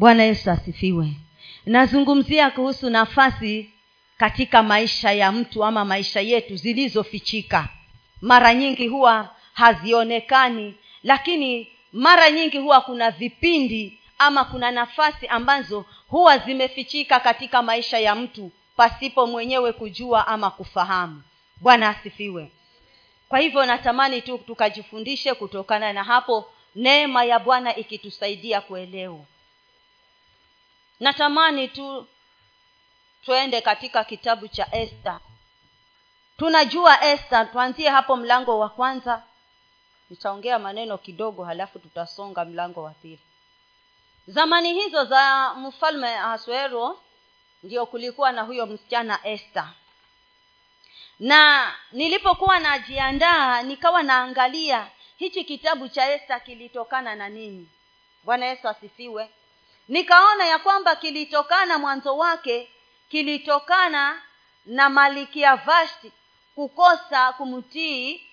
bwana yesu asifiwe. Nazungumzia kuhusu nafasi katika maisha ya mtu ama maisha yetu zilizofichika. Mara nyingi huwa hazionekani lakini mara nyingi huwa kuna vipindi ama kuna nafasi ambazo huwa zimefichika katika maisha ya mtu pasipo mwenyewe kujua ama kufahamu. Bwana asifiwe. Kwa hivyo natamani tu tukajifundishe kutokana na hapo neema ya bwana ikitusaidia kuelewa natamani tu twende katika kitabu cha esta tunajua esta tuanzie hapo mlango wa kwanza. Nitaongea maneno kidogo halafu tutasonga mlango wa pili. Zamani hizo za mfalme ahasuero ndio kulikuwa na huyo msichana esta na nilipokuwa najiandaa nikawa naangalia hichi kitabu cha esta kilitokana na nini. Bwana yesu asifiwe nikaona ya kwamba kilitokana mwanzo wake kilitokana na malikia vashti kukosa kumtii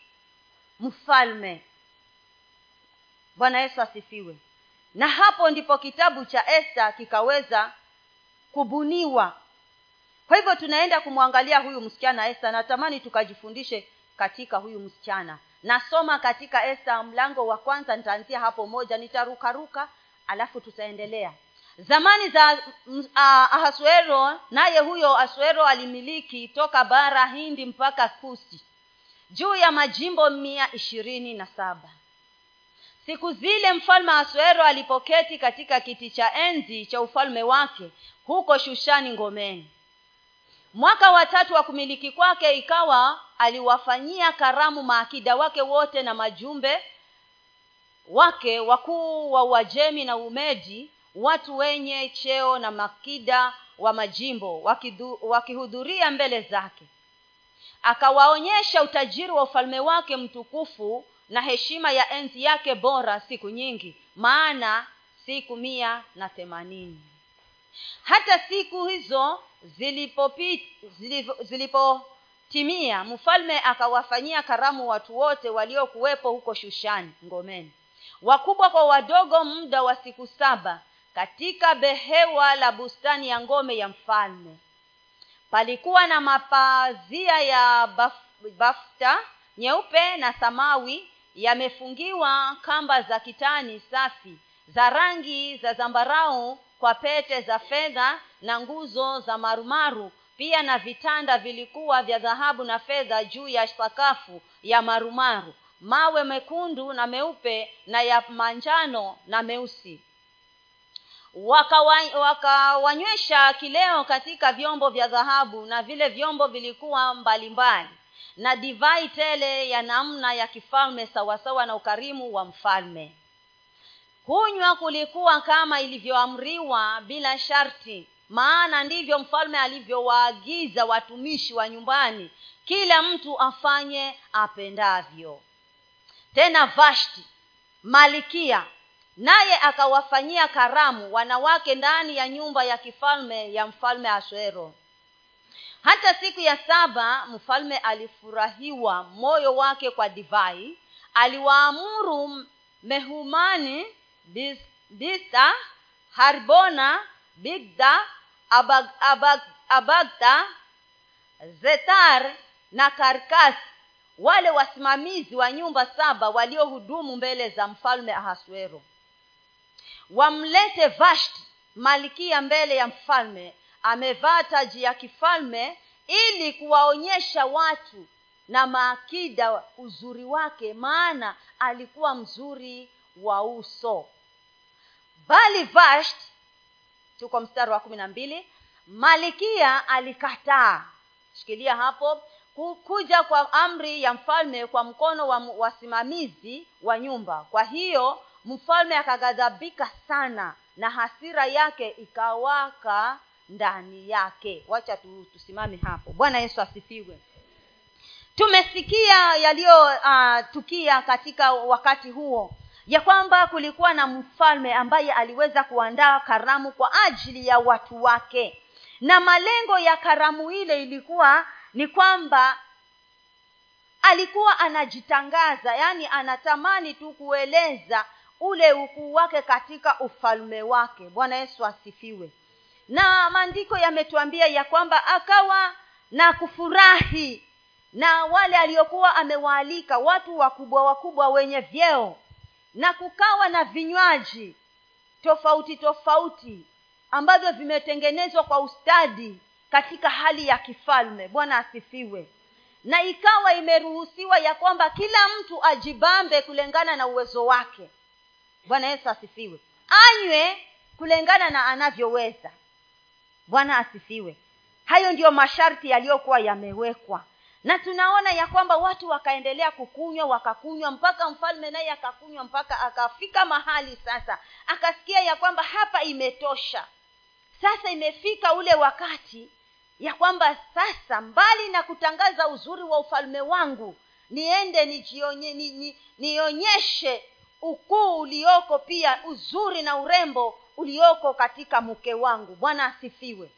mfalme. Bwana yesu asifiwe. Na hapo ndipo kitabu cha esta kikaweza kubuniwa. Kwa hivyo tunaenda kumwangalia huyu msichana esta natamani tukajifundishe katika huyu msichana. Nasoma katika esta mlango wa kwanza nitaanzia hapo moja nitarukaruka alafu tutaendelea zamani za uh, ahasuero naye huyo asuero alimiliki toka bara hindi mpaka kusi juu ya majimbo mia ishirini na saba. Siku zile mfalme asuero alipoketi katika kiti cha enzi cha ufalme wake huko shushani ngomeni. Mwaka wa tatu wa kumiliki kwake ikawa aliwafanyia karamu maakida wake wote na majumbe wake wakuu wa uajemi na umedi watu wenye cheo na makida wa majimbo wakihudhuria mbele zake. Akawaonyesha utajiri wa ufalme wake mtukufu na heshima ya enzi yake bora siku nyingi maana siku mia na themanini. Hata siku hizo zilipotimia zilipo mfalme akawafanyia karamu watu wote waliokuwepo huko shushani ngomeni. Wakubwa kwa wadogo muda wa siku saba katika behewa la bustani ya ngome ya mfalme palikuwa na mapazia ya baf, bafta nyeupe na samawi yamefungiwa kamba za kitani safi za rangi za zambarau kwa pete za fedha na nguzo za marumaru. Pia na vitanda vilikuwa vya dhahabu na fedha juu ya sakafu ya marumaru. Mawe mekundu na meupe na ya manjano na meusi wakawanywesha waka kileo katika vyombo vya dhahabu na vile vyombo vilikuwa mbalimbali na divai tele ya namna ya kifalme sawasawa na ukarimu wa mfalme. Kunywa kulikuwa kama ilivyoamriwa bila sharti maana ndivyo mfalme alivyowaagiza watumishi wa nyumbani kila mtu afanye apendavyo. Tena vashti malikia naye akawafanyia karamu wanawake ndani ya nyumba ya kifalme ya mfalme aswero hata siku ya saba mfalme alifurahiwa moyo wake kwa divai. Aliwaamuru mehumani bis, bisa harbona bigda abag, abag, abagda zetar na karkas wale wasimamizi wa nyumba saba waliohudumu mbele za mfalme ahasuero wamlete vashti malikia mbele ya mfalme amevaa taji ya kifalme ili kuwaonyesha watu na maakida uzuri wake maana alikuwa mzuri wa uso. Bali vasht tuko mstari wa kumi na mbili malikia alikataa. Shikilia hapo kuja kwa amri ya mfalme kwa mkono wa wasimamizi wa nyumba. Kwa hiyo mfalme akaghadhabika sana na hasira yake ikawaka ndani yake. Wacha tu, tusimame hapo. Bwana yesu asifiwe. Tumesikia yaliyotukia uh, katika wakati huo ya kwamba kulikuwa na mfalme ambaye aliweza kuandaa karamu kwa ajili ya watu wake. Na malengo ya karamu ile ilikuwa ni kwamba alikuwa anajitangaza yaani anatamani tu kueleza ule ukuu wake katika ufalme wake. Bwana yesu asifiwe. Na maandiko yametuambia ya kwamba akawa na kufurahi na wale aliokuwa amewaalika watu wakubwa wakubwa wenye vyeo na kukawa na vinywaji tofauti tofauti ambavyo vimetengenezwa kwa ustadi katika hali ya kifalme bwana asifiwe. Na ikawa imeruhusiwa ya kwamba kila mtu ajibambe kulingana na uwezo wake bwana yesu asifiwe. Anywe kulingana na anavyoweza. Bwana asifiwe. Hayo ndiyo masharti yaliyokuwa yamewekwa. Na tunaona ya kwamba watu wakaendelea kukunywa wakakunywa mpaka mfalme naye akakunywa mpaka akafika mahali sasa. Akasikia ya kwamba hapa imetosha. Sasa imefika ule wakati ya kwamba sasa mbali na kutangaza uzuri wa ufalme wangu niende nijionye, ni, ni, nionyeshe ukuu ulioko pia uzuri na urembo ulioko katika mke wangu. Bwana asifiwe.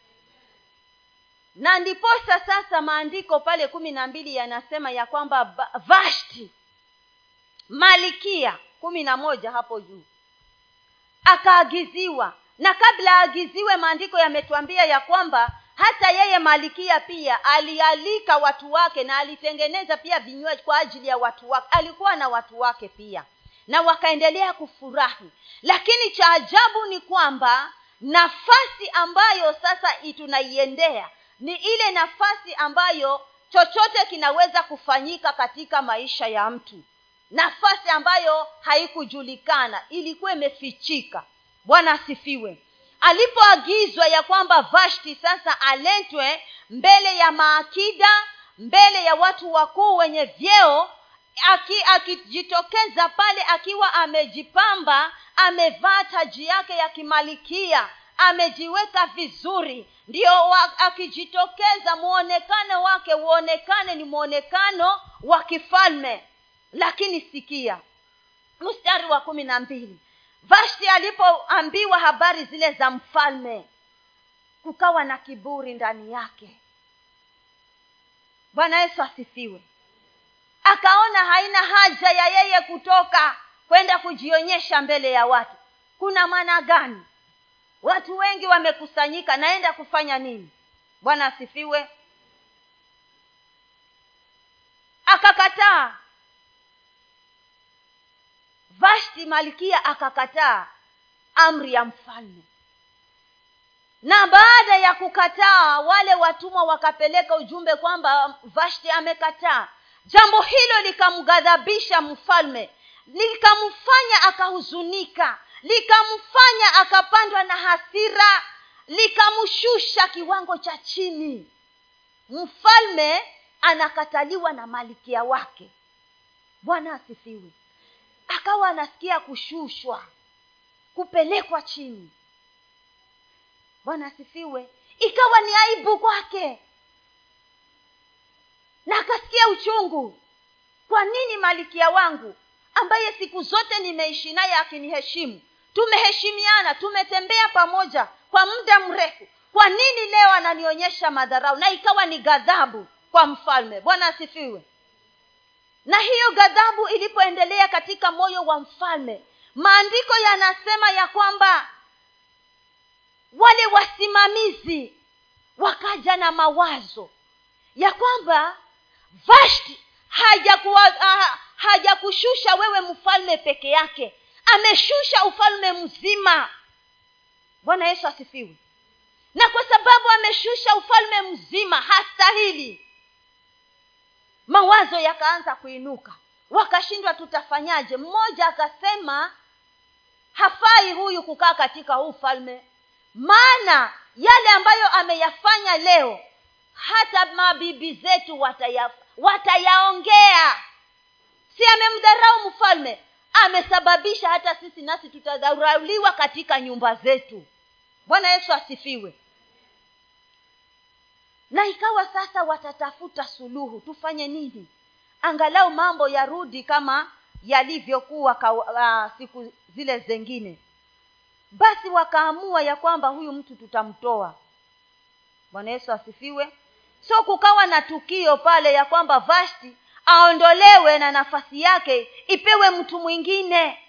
Na ndiposa sasa maandiko pale kumi na mbili yanasema ya kwamba vashti malikia kumi na moja hapo juu akaagiziwa. Na kabla aagiziwe maandiko yametuambia ya kwamba hata yeye malikia pia alialika watu wake na alitengeneza pia vinywaji kwa ajili ya watu wake. Alikuwa na watu wake pia na wakaendelea kufurahi. Lakini cha ajabu ni kwamba nafasi ambayo sasa tunaiendea ni ile nafasi ambayo chochote kinaweza kufanyika katika maisha ya mtu. Nafasi ambayo haikujulikana ilikuwa imefichika. Bwana asifiwe. Alipoagizwa ya kwamba vashti sasa aletwe mbele ya maakida mbele ya watu wakuu wenye vyeo akijitokeza aki pale akiwa amejipamba amevaa taji yake ya kimalikia amejiweka vizuri ndio akijitokeza mwonekano wake uonekane ni mwonekano wa kifalme. Lakini sikia mstari wa kumi na mbili vashti alipoambiwa habari zile za mfalme kukawa na kiburi ndani yake. Bwana yesu asifiwe akaona haina haja ya yeye kutoka kwenda kujionyesha mbele ya watu. Kuna maana gani? Watu wengi wamekusanyika naenda kufanya nini? Bwana asifiwe. Akakataa. Vashti malkia akakataa amri ya mfalme. Na baada ya kukataa wale watumwa wakapeleka ujumbe kwamba vashti amekataa jambo hilo likamghadhabisha mfalme. Likamfanya akahuzunika. Likamfanya akapandwa na hasira. Likamshusha kiwango cha chini. Mfalme anakataliwa na malikia wake. Bwana asifiwe. Akawa anasikia kushushwa kupelekwa chini. Bwana asifiwe. Ikawa ni aibu kwake na akasikia uchungu. Kwa nini malikia wangu ambaye siku zote nimeishi naye akiniheshimu? Tumeheshimiana tumetembea pamoja kwa muda mrefu. Kwa nini leo ananionyesha madharau na ikawa ni ghadhabu kwa mfalme? Bwana asifiwe. Na hiyo ghadhabu ilipoendelea katika moyo wa mfalme maandiko yanasema ya kwamba wale wasimamizi wakaja na mawazo ya kwamba vashti hajakushusha haja wewe mfalme peke yake ameshusha ufalme mzima. Bwana yesu asifiwe. Na kwa sababu ameshusha ufalme mzima hastahili. Mawazo yakaanza kuinuka. Wakashindwa tutafanyaje? Mmoja akasema hafai huyu kukaa katika huu ufalme. Maana yale ambayo ameyafanya leo hata mabibi zetu wataya, watayaongea. Si amemdharau mfalme amesababisha hata sisi nasi tutadharauliwa katika nyumba zetu. Bwana yesu asifiwe. Na ikawa sasa watatafuta suluhu tufanye nini? Angalau mambo yarudi kama yalivyokuwa uh, siku zile zengine. Basi wakaamua ya kwamba huyu mtu tutamtoa. Bwana yesu asifiwe so kukawa na tukio pale ya kwamba vashti aondolewe na nafasi yake ipewe mtu mwingine.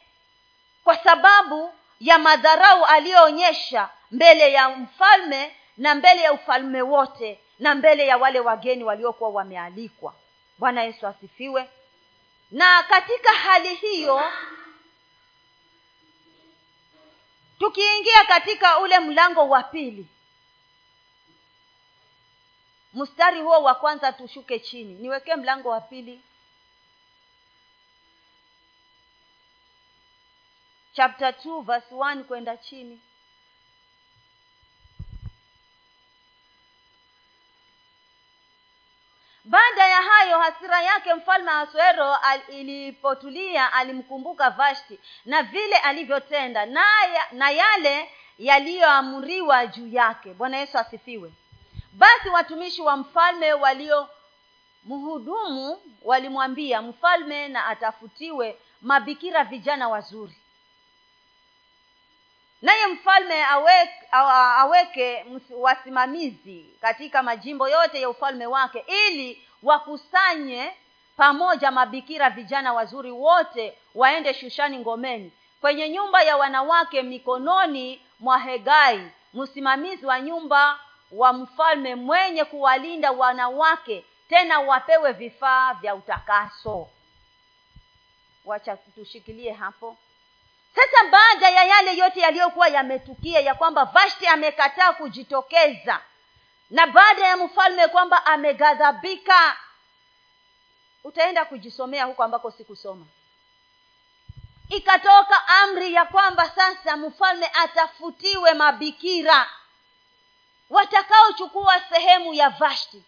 Kwa sababu ya madharau aliyoonyesha mbele ya mfalme na mbele ya ufalme wote na mbele ya wale wageni waliokuwa wamealikwa. Bwana yesu asifiwe. Na katika hali hiyo tukiingia katika ule mlango wa pili mstari huo wa kwanza tushuke chini. Niwekee mlango wa pili. Chapter 2 verse 1 kwenda chini. Baada ya hayo hasira yake mfalme asuero al, ilipotulia alimkumbuka vashti na vile alivyotenda na, na yale yaliyoamriwa juu yake. Bwana yesu asifiwe basi watumishi wa mfalme walio mhudumu walimwambia mfalme na atafutiwe mabikira vijana wazuri. Naye mfalme aweke, aweke wasimamizi katika majimbo yote ya ufalme wake ili wakusanye pamoja mabikira vijana wazuri wote waende shushani ngomeni. Kwenye nyumba ya wanawake mikononi mwa hegai msimamizi wa nyumba wa mfalme mwenye kuwalinda wanawake tena wapewe vifaa vya utakaso. Wacha tushikilie hapo. Sasa baada ya yale yote yaliyokuwa yametukia ya kwamba vashti amekataa kujitokeza na baada ya mfalme kwamba ameghadhabika utaenda kujisomea huko ambako sikusoma. Ikatoka amri ya kwamba sasa mfalme atafutiwe mabikira watakaochukua sehemu ya vashti.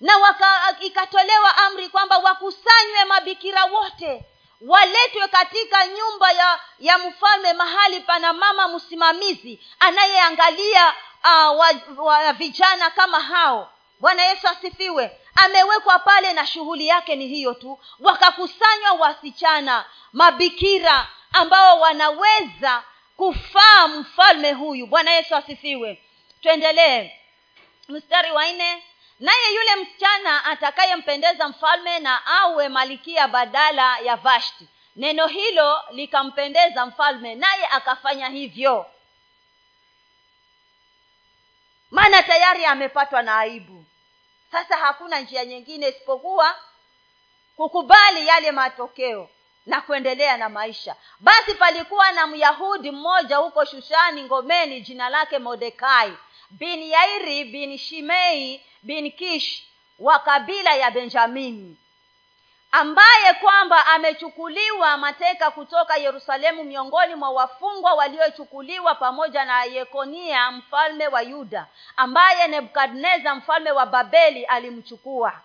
Na waka, ikatolewa amri kwamba wakusanywe mabikira wote waletwe katika nyumba ya ya mfalme mahali pana mama msimamizi anayeangalia uh, wa, wa vijana kama hao. Bwana yesu asifiwe. Amewekwa pale na shughuli yake ni hiyo tu. Wakakusanywa wasichana mabikira ambao wanaweza kufaa mfalme huyu. Bwana yesu asifiwe tuendelee. Mstari wa nne. Naye yule msichana atakayempendeza mfalme na awe malikia badala ya vashti. Neno hilo likampendeza mfalme naye akafanya hivyo. Maana tayari amepatwa na aibu. Sasa hakuna njia nyingine isipokuwa kukubali yale matokeo na kuendelea na maisha. Basi palikuwa na myahudi mmoja huko shushani ngomeni jina lake modekai bin yairi bin shimei bin kish wa kabila ya benjamini ambaye kwamba amechukuliwa mateka kutoka yerusalemu miongoni mwa wafungwa waliochukuliwa pamoja na yekonia mfalme wa yuda ambaye nebukadneza mfalme wa babeli alimchukua.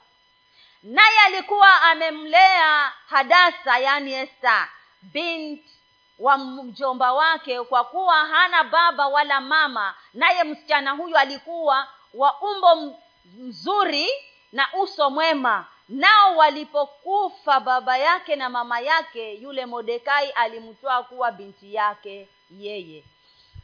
Naye alikuwa amemlea hadasa yani esta bint wa mjomba wake kwa kuwa hana baba wala mama naye msichana huyu alikuwa wa umbo mzuri na uso mwema. Nao walipokufa baba yake na mama yake yule modekai alimtoa kuwa binti yake yeye.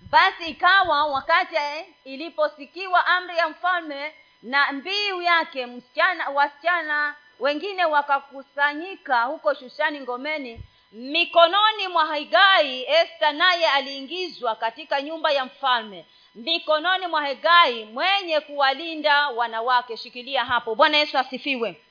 Basi ikawa wakati iliposikiwa amri ya mfalme na mbiu yake msichana wasichana wengine wakakusanyika huko shushani ngomeni mikononi mwa haigai esta naye aliingizwa katika nyumba ya mfalme. Mikononi mwa hegai mwenye kuwalinda wanawake. Shikilia hapo. Bwana yesu asifiwe.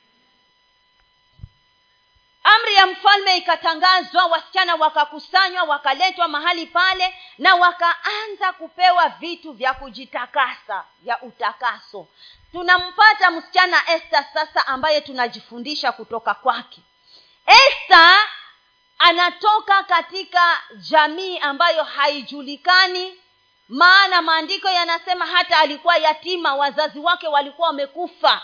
Amri ya mfalme ikatangazwa wasichana wakakusanywa wakaletwa mahali pale na wakaanza kupewa vitu vya kujitakasa vya utakaso. Tunampata msichana esta sasa ambaye tunajifundisha kutoka kwake. Esta anatoka katika jamii ambayo haijulikani. Maana maandiko yanasema hata alikuwa yatima wazazi wake walikuwa wamekufa.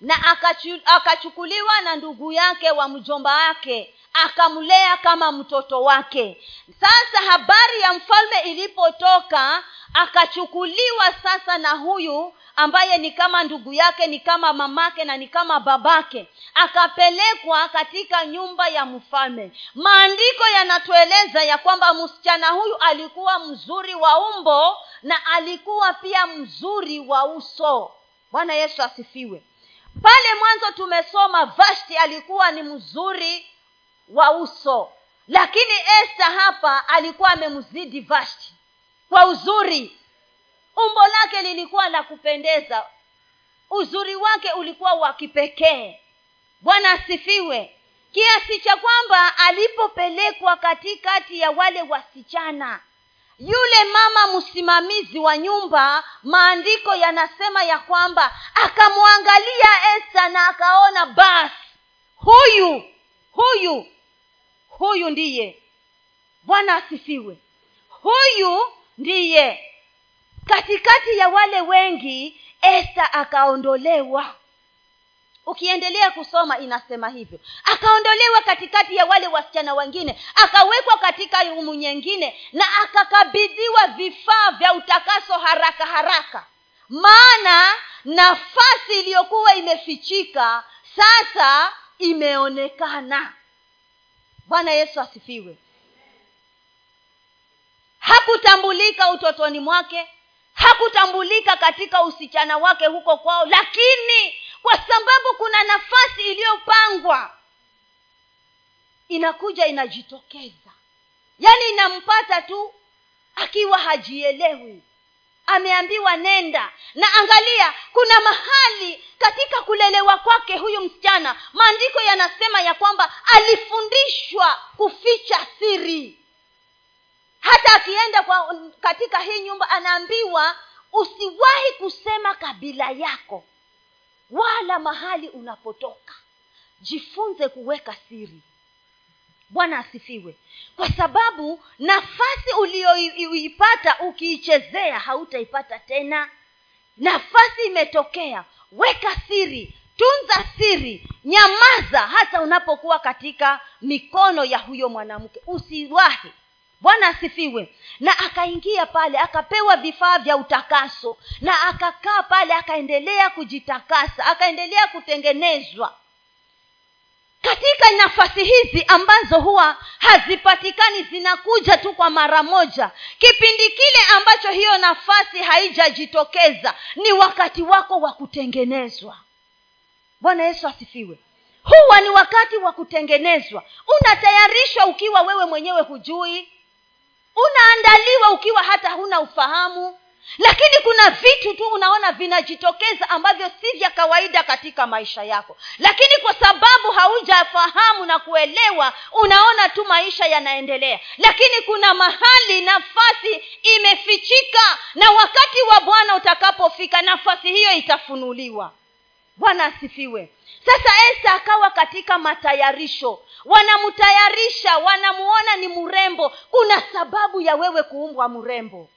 Na akachu, akachukuliwa na ndugu yake wa mjomba wake akamlea kama mtoto wake. Sasa habari ya mfalme ilipotoka akachukuliwa sasa na huyu ambaye ni kama ndugu yake ni kama mamake na ni kama babake. Akapelekwa katika nyumba ya mfalme. Maandiko yanatueleza ya kwamba msichana huyu alikuwa mzuri wa umbo na alikuwa pia mzuri wa uso. Bwana yesu asifiwe. Pale mwanzo tumesoma vashti alikuwa ni mzuri wa uso. Lakini esta hapa alikuwa amemzidi vashti. Kwa uzuri umbo lake lilikuwa la kupendeza. Uzuri wake ulikuwa wa kipekee. Bwana asifiwe. Kiasi cha kwamba alipopelekwa katikati ya wale wasichana. Yule mama msimamizi wa nyumba maandiko yanasema ya kwamba akamwangalia esta na akaona basi huyu huyu huyu ndiye. Bwana asifiwe. Huyu ndiye. Katikati ya wale wengi esta akaondolewa. Ukiendelea kusoma inasema hivyo. Akaondolewa katikati ya wale wasichana wengine akawekwa katika rumu nyingine na akakabidhiwa vifaa vya utakaso haraka haraka. Maana nafasi iliyokuwa imefichika sasa imeonekana bwana yesu asifiwe. Hakutambulika utotoni mwake hakutambulika katika usichana wake huko kwao lakini kwa sababu kuna nafasi iliyopangwa inakuja inajitokeza. Yaani inampata tu akiwa hajielewi ameambiwa nenda. Na angalia kuna mahali katika kulelewa kwake huyu msichana maandiko yanasema ya kwamba alifundishwa kuficha siri. Hata akienda kwa katika hii nyumba anaambiwa usiwahi kusema kabila yako wala mahali unapotoka. Jifunze kuweka siri bwana asifiwe. Kwa sababu nafasi uliyoipata ukiichezea hautaipata tena. Nafasi imetokea. Weka siri tunza siri nyamaza hata unapokuwa katika mikono ya huyo mwanamke. Usiwahi. Bwana asifiwe. Na akaingia pale akapewa vifaa vya utakaso na akakaa pale akaendelea kujitakasa akaendelea kutengenezwa katika nafasi hizi ambazo huwa hazipatikani zinakuja tu kwa mara moja. Kipindi kile ambacho hiyo nafasi haijajitokeza ni wakati wako wa kutengenezwa. Bwana yesu asifiwe. Huwa ni wakati wa kutengenezwa. Unatayarishwa ukiwa wewe mwenyewe hujui. Unaandaliwa ukiwa hata huna ufahamu lakini kuna vitu tu unaona vinajitokeza ambavyo si vya kawaida katika maisha yako. Lakini kwa sababu haujafahamu na kuelewa unaona tu maisha yanaendelea. Lakini kuna mahali nafasi imefichika na wakati wa bwana utakapofika nafasi hiyo itafunuliwa. Bwana asifiwe. Sasa esa akawa katika matayarisho. Wanamtayarisha wanamuona ni mrembo. Kuna sababu ya wewe kuumbwa mrembo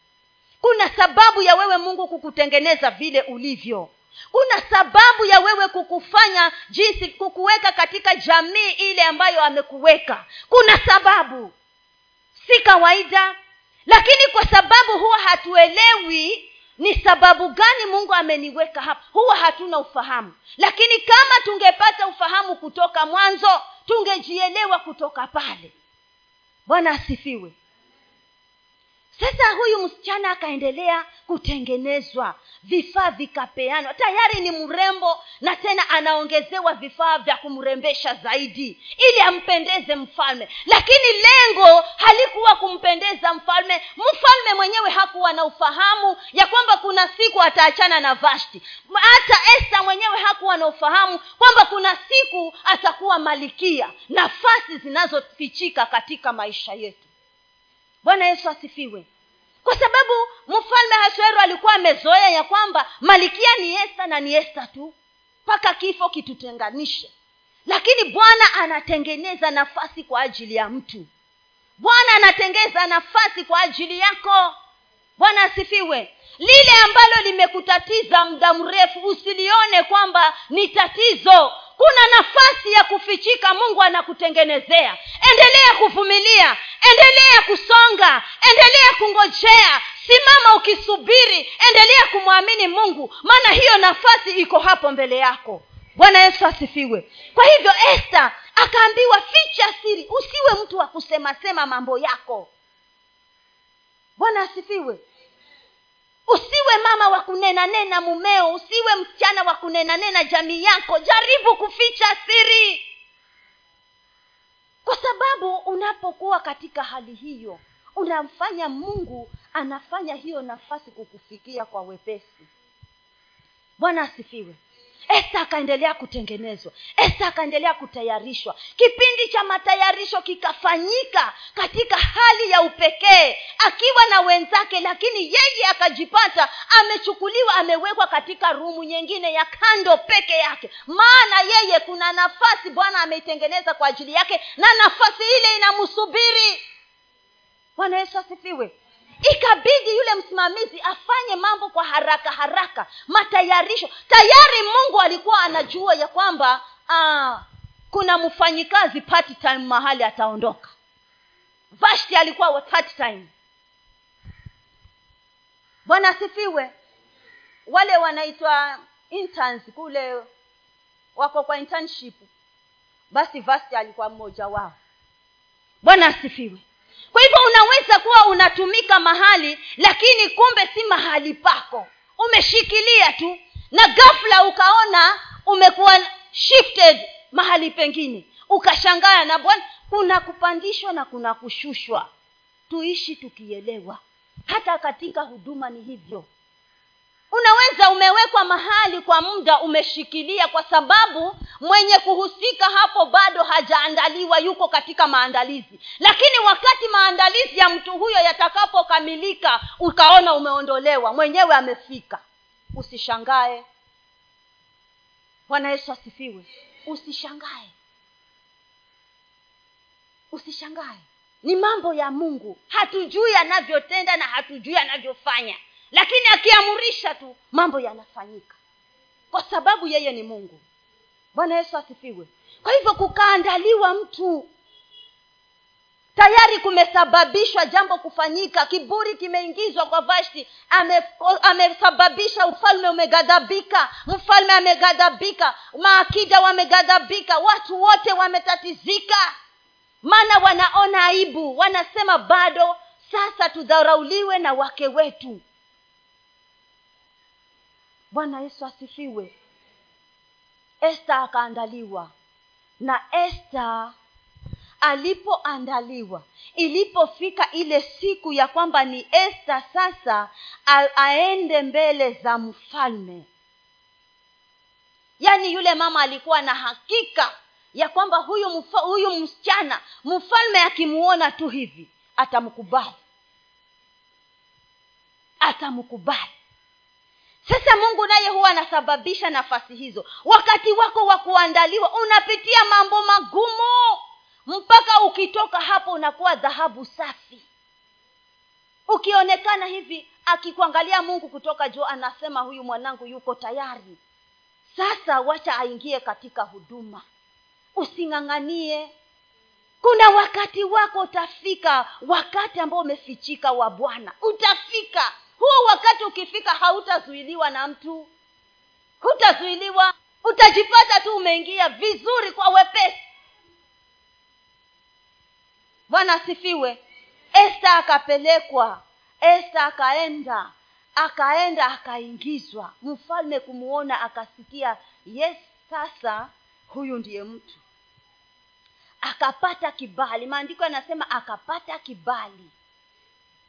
kuna sababu ya wewe mungu kukutengeneza vile ulivyo. Kuna sababu ya wewe kukufanya jinsi kukuweka katika jamii ile ambayo amekuweka. Kuna sababu. Si kawaida. Lakini kwa sababu huwa hatuelewi ni sababu gani mungu ameniweka hapa? Huwa hatuna ufahamu. Lakini kama tungepata ufahamu kutoka mwanzo tungejielewa kutoka pale. Bwana asifiwe sasa huyu msichana akaendelea kutengenezwa. Vifaa vikapeanwa. Tayari ni mrembo na tena anaongezewa vifaa vya kumrembesha zaidi ili ampendeze mfalme. Lakini lengo halikuwa kumpendeza mfalme. Mfalme mwenyewe hakuwa na ufahamu ya kwamba kuna siku ataachana na vashti. Hata esta mwenyewe hakuwa na ufahamu kwamba kuna siku atakuwa malikia. Nafasi zinazofichika katika maisha yetu bwana yesu asifiwe. Kwa sababu mfalme hasuero alikuwa amezoea ya kwamba malikia ni esta na ni esta tu mpaka kifo kitutenganishe. Lakini bwana anatengeneza nafasi kwa ajili ya mtu. Bwana anatengeza nafasi kwa ajili yako. Bwana asifiwe. Lile ambalo limekutatiza muda mrefu usilione kwamba ni tatizo kuna nafasi ya kufichika mungu anakutengenezea. Endelea kuvumilia endelea kusonga endelea kungojea. Simama ukisubiri endelea kumwamini mungu maana hiyo nafasi iko hapo mbele yako. Bwana yesu asifiwe. Kwa hivyo esta akaambiwa ficha siri usiwe mtu wa kusemasema mambo yako. Bwana asifiwe usiwe mama wa kunena nena mumeo usiwe msichana wa kunena nena jamii yako. Jaribu kuficha siri. Kwa sababu unapokuwa katika hali hiyo unamfanya mungu anafanya hiyo nafasi kukufikia kwa wepesi. Bwana asifiwe esta akaendelea kutengenezwa esta akaendelea kutayarishwa. Kipindi cha matayarisho kikafanyika katika hali ya upekee akiwa na wenzake lakini yeye akajipata amechukuliwa amewekwa katika rumu nyingine ya kando peke yake. Maana yeye kuna nafasi bwana ameitengeneza kwa ajili yake na nafasi ile inamsubiri. Bwana yesu asifiwe ikabidi yule msimamizi afanye mambo kwa haraka haraka. Matayarisho. Tayari mungu alikuwa anajua ya kwamba aa, kuna mfanyikazi time mahali ataondoka. Vashti alikuwa time bwana asifiwe. Wale wanaitwa interns kule wako kwa internship. Basi vasti alikuwa mmoja wao. Bwana asifiwe kwa hivyo unaweza kuwa unatumika mahali lakini kumbe si mahali pako. Umeshikilia tu na ghafla ukaona umekuwa shifted mahali pengine. Ukashangaa na bwana kuna kupandishwa na kuna kushushwa. Tuishi tukielewa. Hata katika huduma ni hivyo unaweza umewekwa mahali kwa muda umeshikilia kwa sababu mwenye kuhusika hapo bado hajaandaliwa yuko katika maandalizi. Lakini wakati maandalizi ya mtu huyo yatakapokamilika ukaona umeondolewa mwenyewe amefika. Usishangae. Bwana yesu asifiwe. Usishangae. Usishangae. Ni mambo ya mungu. Hatujui anavyotenda na hatujui anavyofanya lakini akiamurisha tu mambo yanafanyika. Kwa sababu yeye ni mungu. Bwana yesu asifiwe. Kwa hivyo kukaandaliwa mtu tayari kumesababishwa jambo kufanyika. Kiburi kimeingizwa kwa vashti. Amesababisha ame ufalme umeghadhabika. Mfalme ameghadhabika. Maakida wameghadhabika. Watu wote wametatizika. Maana wanaona aibu. Wanasema bado sasa tudharauliwe na wake wetu bwana yesu asifiwe. Esta akaandaliwa. Na esta alipoandaliwa ilipofika ile siku ya kwamba ni esta sasa a- aende mbele za mfalme. Yaani yule mama alikuwa na hakika ya kwamba huyu mfa, huyu msichana mfalme akimuona tu hivi atamkubali. Atamkubali sasa mungu naye huwa anasababisha nafasi hizo. Wakati wako wa kuandaliwa unapitia mambo magumu. Mpaka ukitoka hapo unakuwa dhahabu safi. Ukionekana hivi akikuangalia mungu kutoka juu anasema huyu mwanangu yuko tayari. Sasa wacha aingie katika huduma. Using'ang'anie. Kuna wakati wako utafika wakati ambao umefichika wa bwana. Utafika huo wakati ukifika hautazuiliwa na mtu. Hutazuiliwa. Utajipata tu umeingia vizuri kwa wepesi. Bwana asifiwe. Esta akapelekwa. Esta akaenda. Akaenda akaingizwa. Mfalme kumuona akasikia yes sasa huyu ndiye mtu. Akapata kibali. Maandiko yanasema akapata kibali.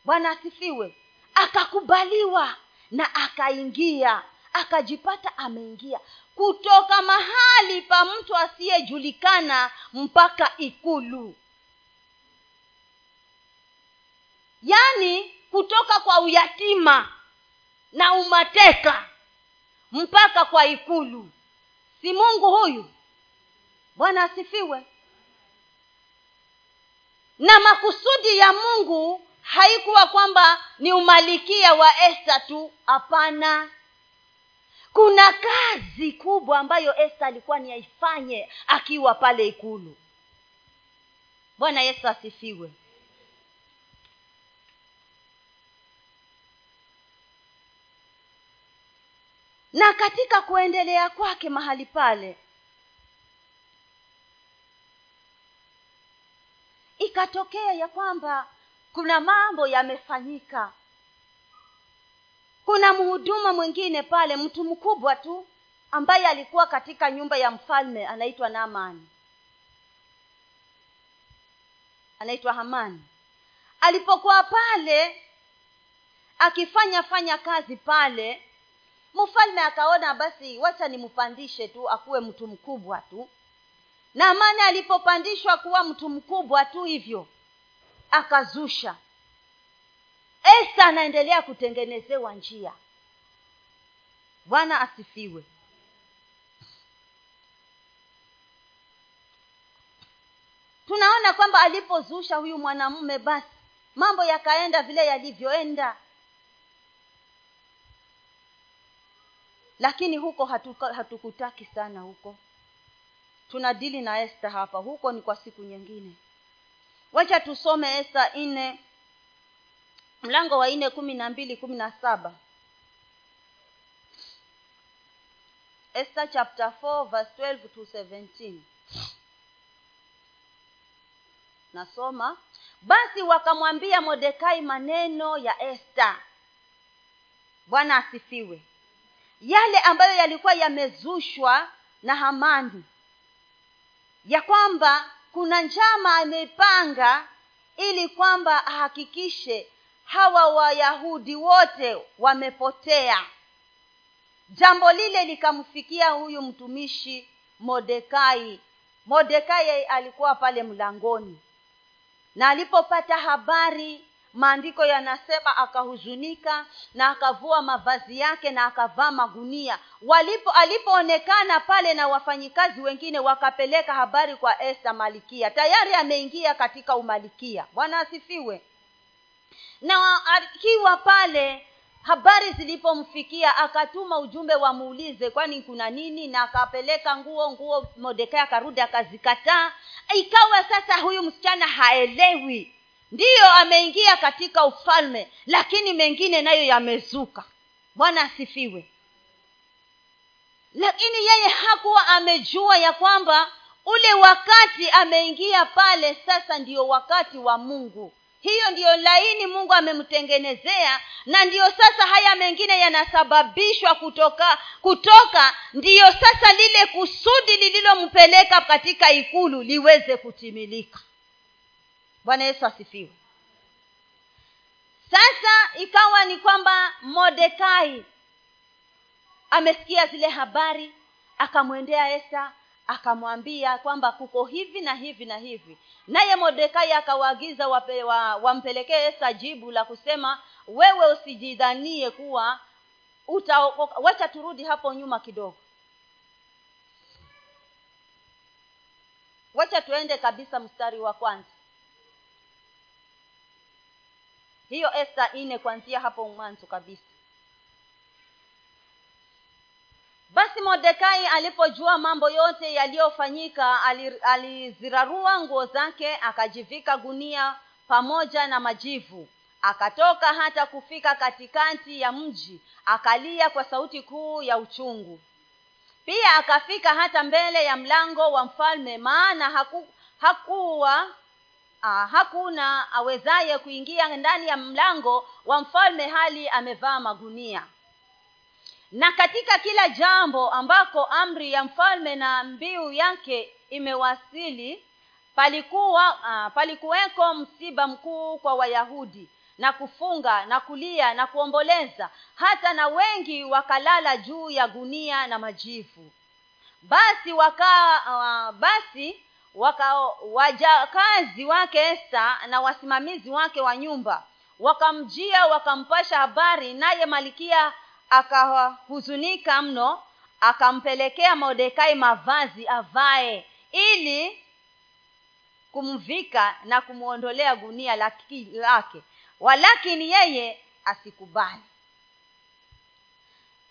Bwana asifiwe akakubaliwa na akaingia akajipata ameingia. Kutoka mahali pa mtu asiyejulikana mpaka ikulu. Yaani kutoka kwa uyatima na umateka mpaka kwa ikulu. Si mungu huyu? Bwana asifiwe. Na makusudi ya mungu haikuwa kwamba ni umalikia wa esta tu hapana. Kuna kazi kubwa ambayo esta alikuwa ni aifanye akiwa pale ikulu. Bwana yesu asifiwe. Na katika kuendelea kwake mahali pale ikatokea ya kwamba kuna mambo yamefanyika. Kuna mhuduma mwingine pale mtu mkubwa tu ambaye alikuwa katika nyumba ya mfalme anaitwa naamani anaitwa hamani alipokuwa pale akifanya fanya kazi pale mfalme akaona basi wacha nimpandishe tu akuwe mtu mkubwa tu. Naamani alipopandishwa kuwa mtu mkubwa tu hivyo akazusha. Esta anaendelea kutengenezewa njia. Bwana asifiwe. Tunaona kwamba alipozusha huyu mwanamume basi mambo yakaenda vile yalivyoenda. Lakini huko hatuka, hatukutaki sana huko. Tunadili na esta hapa. Huko ni kwa siku nyingine wacha tusome esta nne mlango wa nne kumi na mbili kumi na saba. Esther chapter 4 verse 12 to 17 nasoma basi wakamwambia modekai maneno ya esta. Bwana asifiwe. Yale ambayo yalikuwa yamezushwa na hamani ya kwamba kuna njama amepanga ili kwamba ahakikishe hawa wayahudi wote wamepotea. Jambo lile likamfikia huyu mtumishi modekai modekai alikuwa pale mlangoni. Na alipopata habari maandiko yanasema akahuzunika na akavua mavazi yake na akavaa magunia. Walipo alipoonekana pale na wafanyikazi wengine wakapeleka habari kwa esta malikia. Tayari ameingia katika umalikia bwana asifiwe. Na akiwa pale habari zilipomfikia akatuma ujumbe wamuulize kwani kuna nini? Na akapeleka nguo nguo modekai akarudi akazikataa. Ikawa sasa huyu msichana haelewi ndiyo ameingia katika ufalme lakini mengine nayo yamezuka. Bwana asifiwe. Lakini yeye hakuwa amejua ya kwamba ule wakati ameingia pale sasa ndiyo wakati wa mungu. Hiyo ndiyo laini mungu amemtengenezea na ndiyo sasa haya mengine yanasababishwa kutoka kutoka ndiyo sasa lile kusudi lililompeleka katika ikulu liweze kutimilika bwana yesu asifiwe. Sasa ikawa ni kwamba modekai amesikia zile habari akamwendea esta akamwambia kwamba kuko hivi na hivi na hivi. Naye modekai akawaagiza wa, wampelekee esta jibu la kusema wewe usijidhanie kuwa uta, wacha turudi hapo nyuma kidogo. Wacha tuende kabisa mstari wa kwanza hiyo esta nne kuanzia hapo mwanzo kabisa. Basi modekai alipojua mambo yote yaliyofanyika alizirarua nguo zake akajivika gunia pamoja na majivu. Akatoka hata kufika katikati ya mji akalia kwa sauti kuu ya uchungu. Pia akafika hata mbele ya mlango wa mfalme maana haku, hakuwa ah, hakuna awezaye kuingia ndani ya mlango wa mfalme hali amevaa magunia. Na katika kila jambo ambako amri ya mfalme na mbiu yake imewasili palikuwa uh, palikuweko msiba mkuu kwa wayahudi na kufunga na kulia na kuomboleza hata na wengi wakalala juu ya gunia na majivu. Basi waka uh, basi waka wajakazi wake esta na wasimamizi wake wa nyumba. Wakamjia wakampasha habari naye malikia akahuzunika mno akampelekea mordekai mavazi avae ili kumvika na kumwondolea gunia lake. Walakini yeye asikubali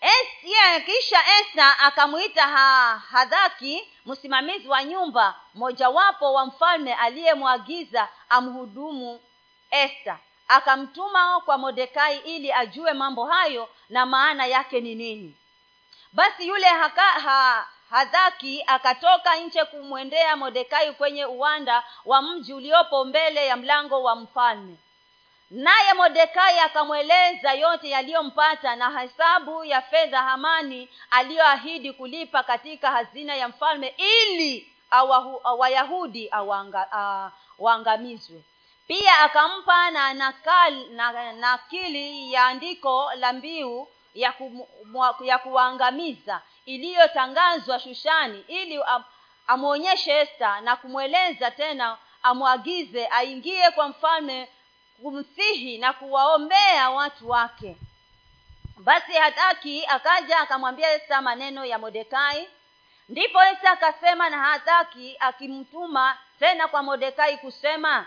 es, kisha esta akamwita ha, hadhaki msimamizi wa nyumba mojawapo wa mfalme aliyemwagiza amhudumu esta. Akamtuma kwa modekai ili ajue mambo hayo na maana yake ni nini. Basi yule haka, ha, hadhaki akatoka nje kumwendea modekai kwenye uwanda wa mji uliopo mbele ya mlango wa mfalme naye modekai akamweleza yote yaliyompata na hesabu ya fedha hamani aliyoahidi kulipa katika hazina ya mfalme ili awahu, wayahudi waangamizwe. Pia akampa na nakali, na nakili ya andiko la mbiu ya, kum, ya kuwaangamiza iliyotangazwa shushani ili am, amwonyeshe esta na kumweleza tena amwagize aingie kwa mfalme kumsihi na kuwaombea watu wake. Basi hataki akaja akamwambia esta maneno ya modekai ndipo esta akasema na hataki akimtuma tena kwa modekai kusema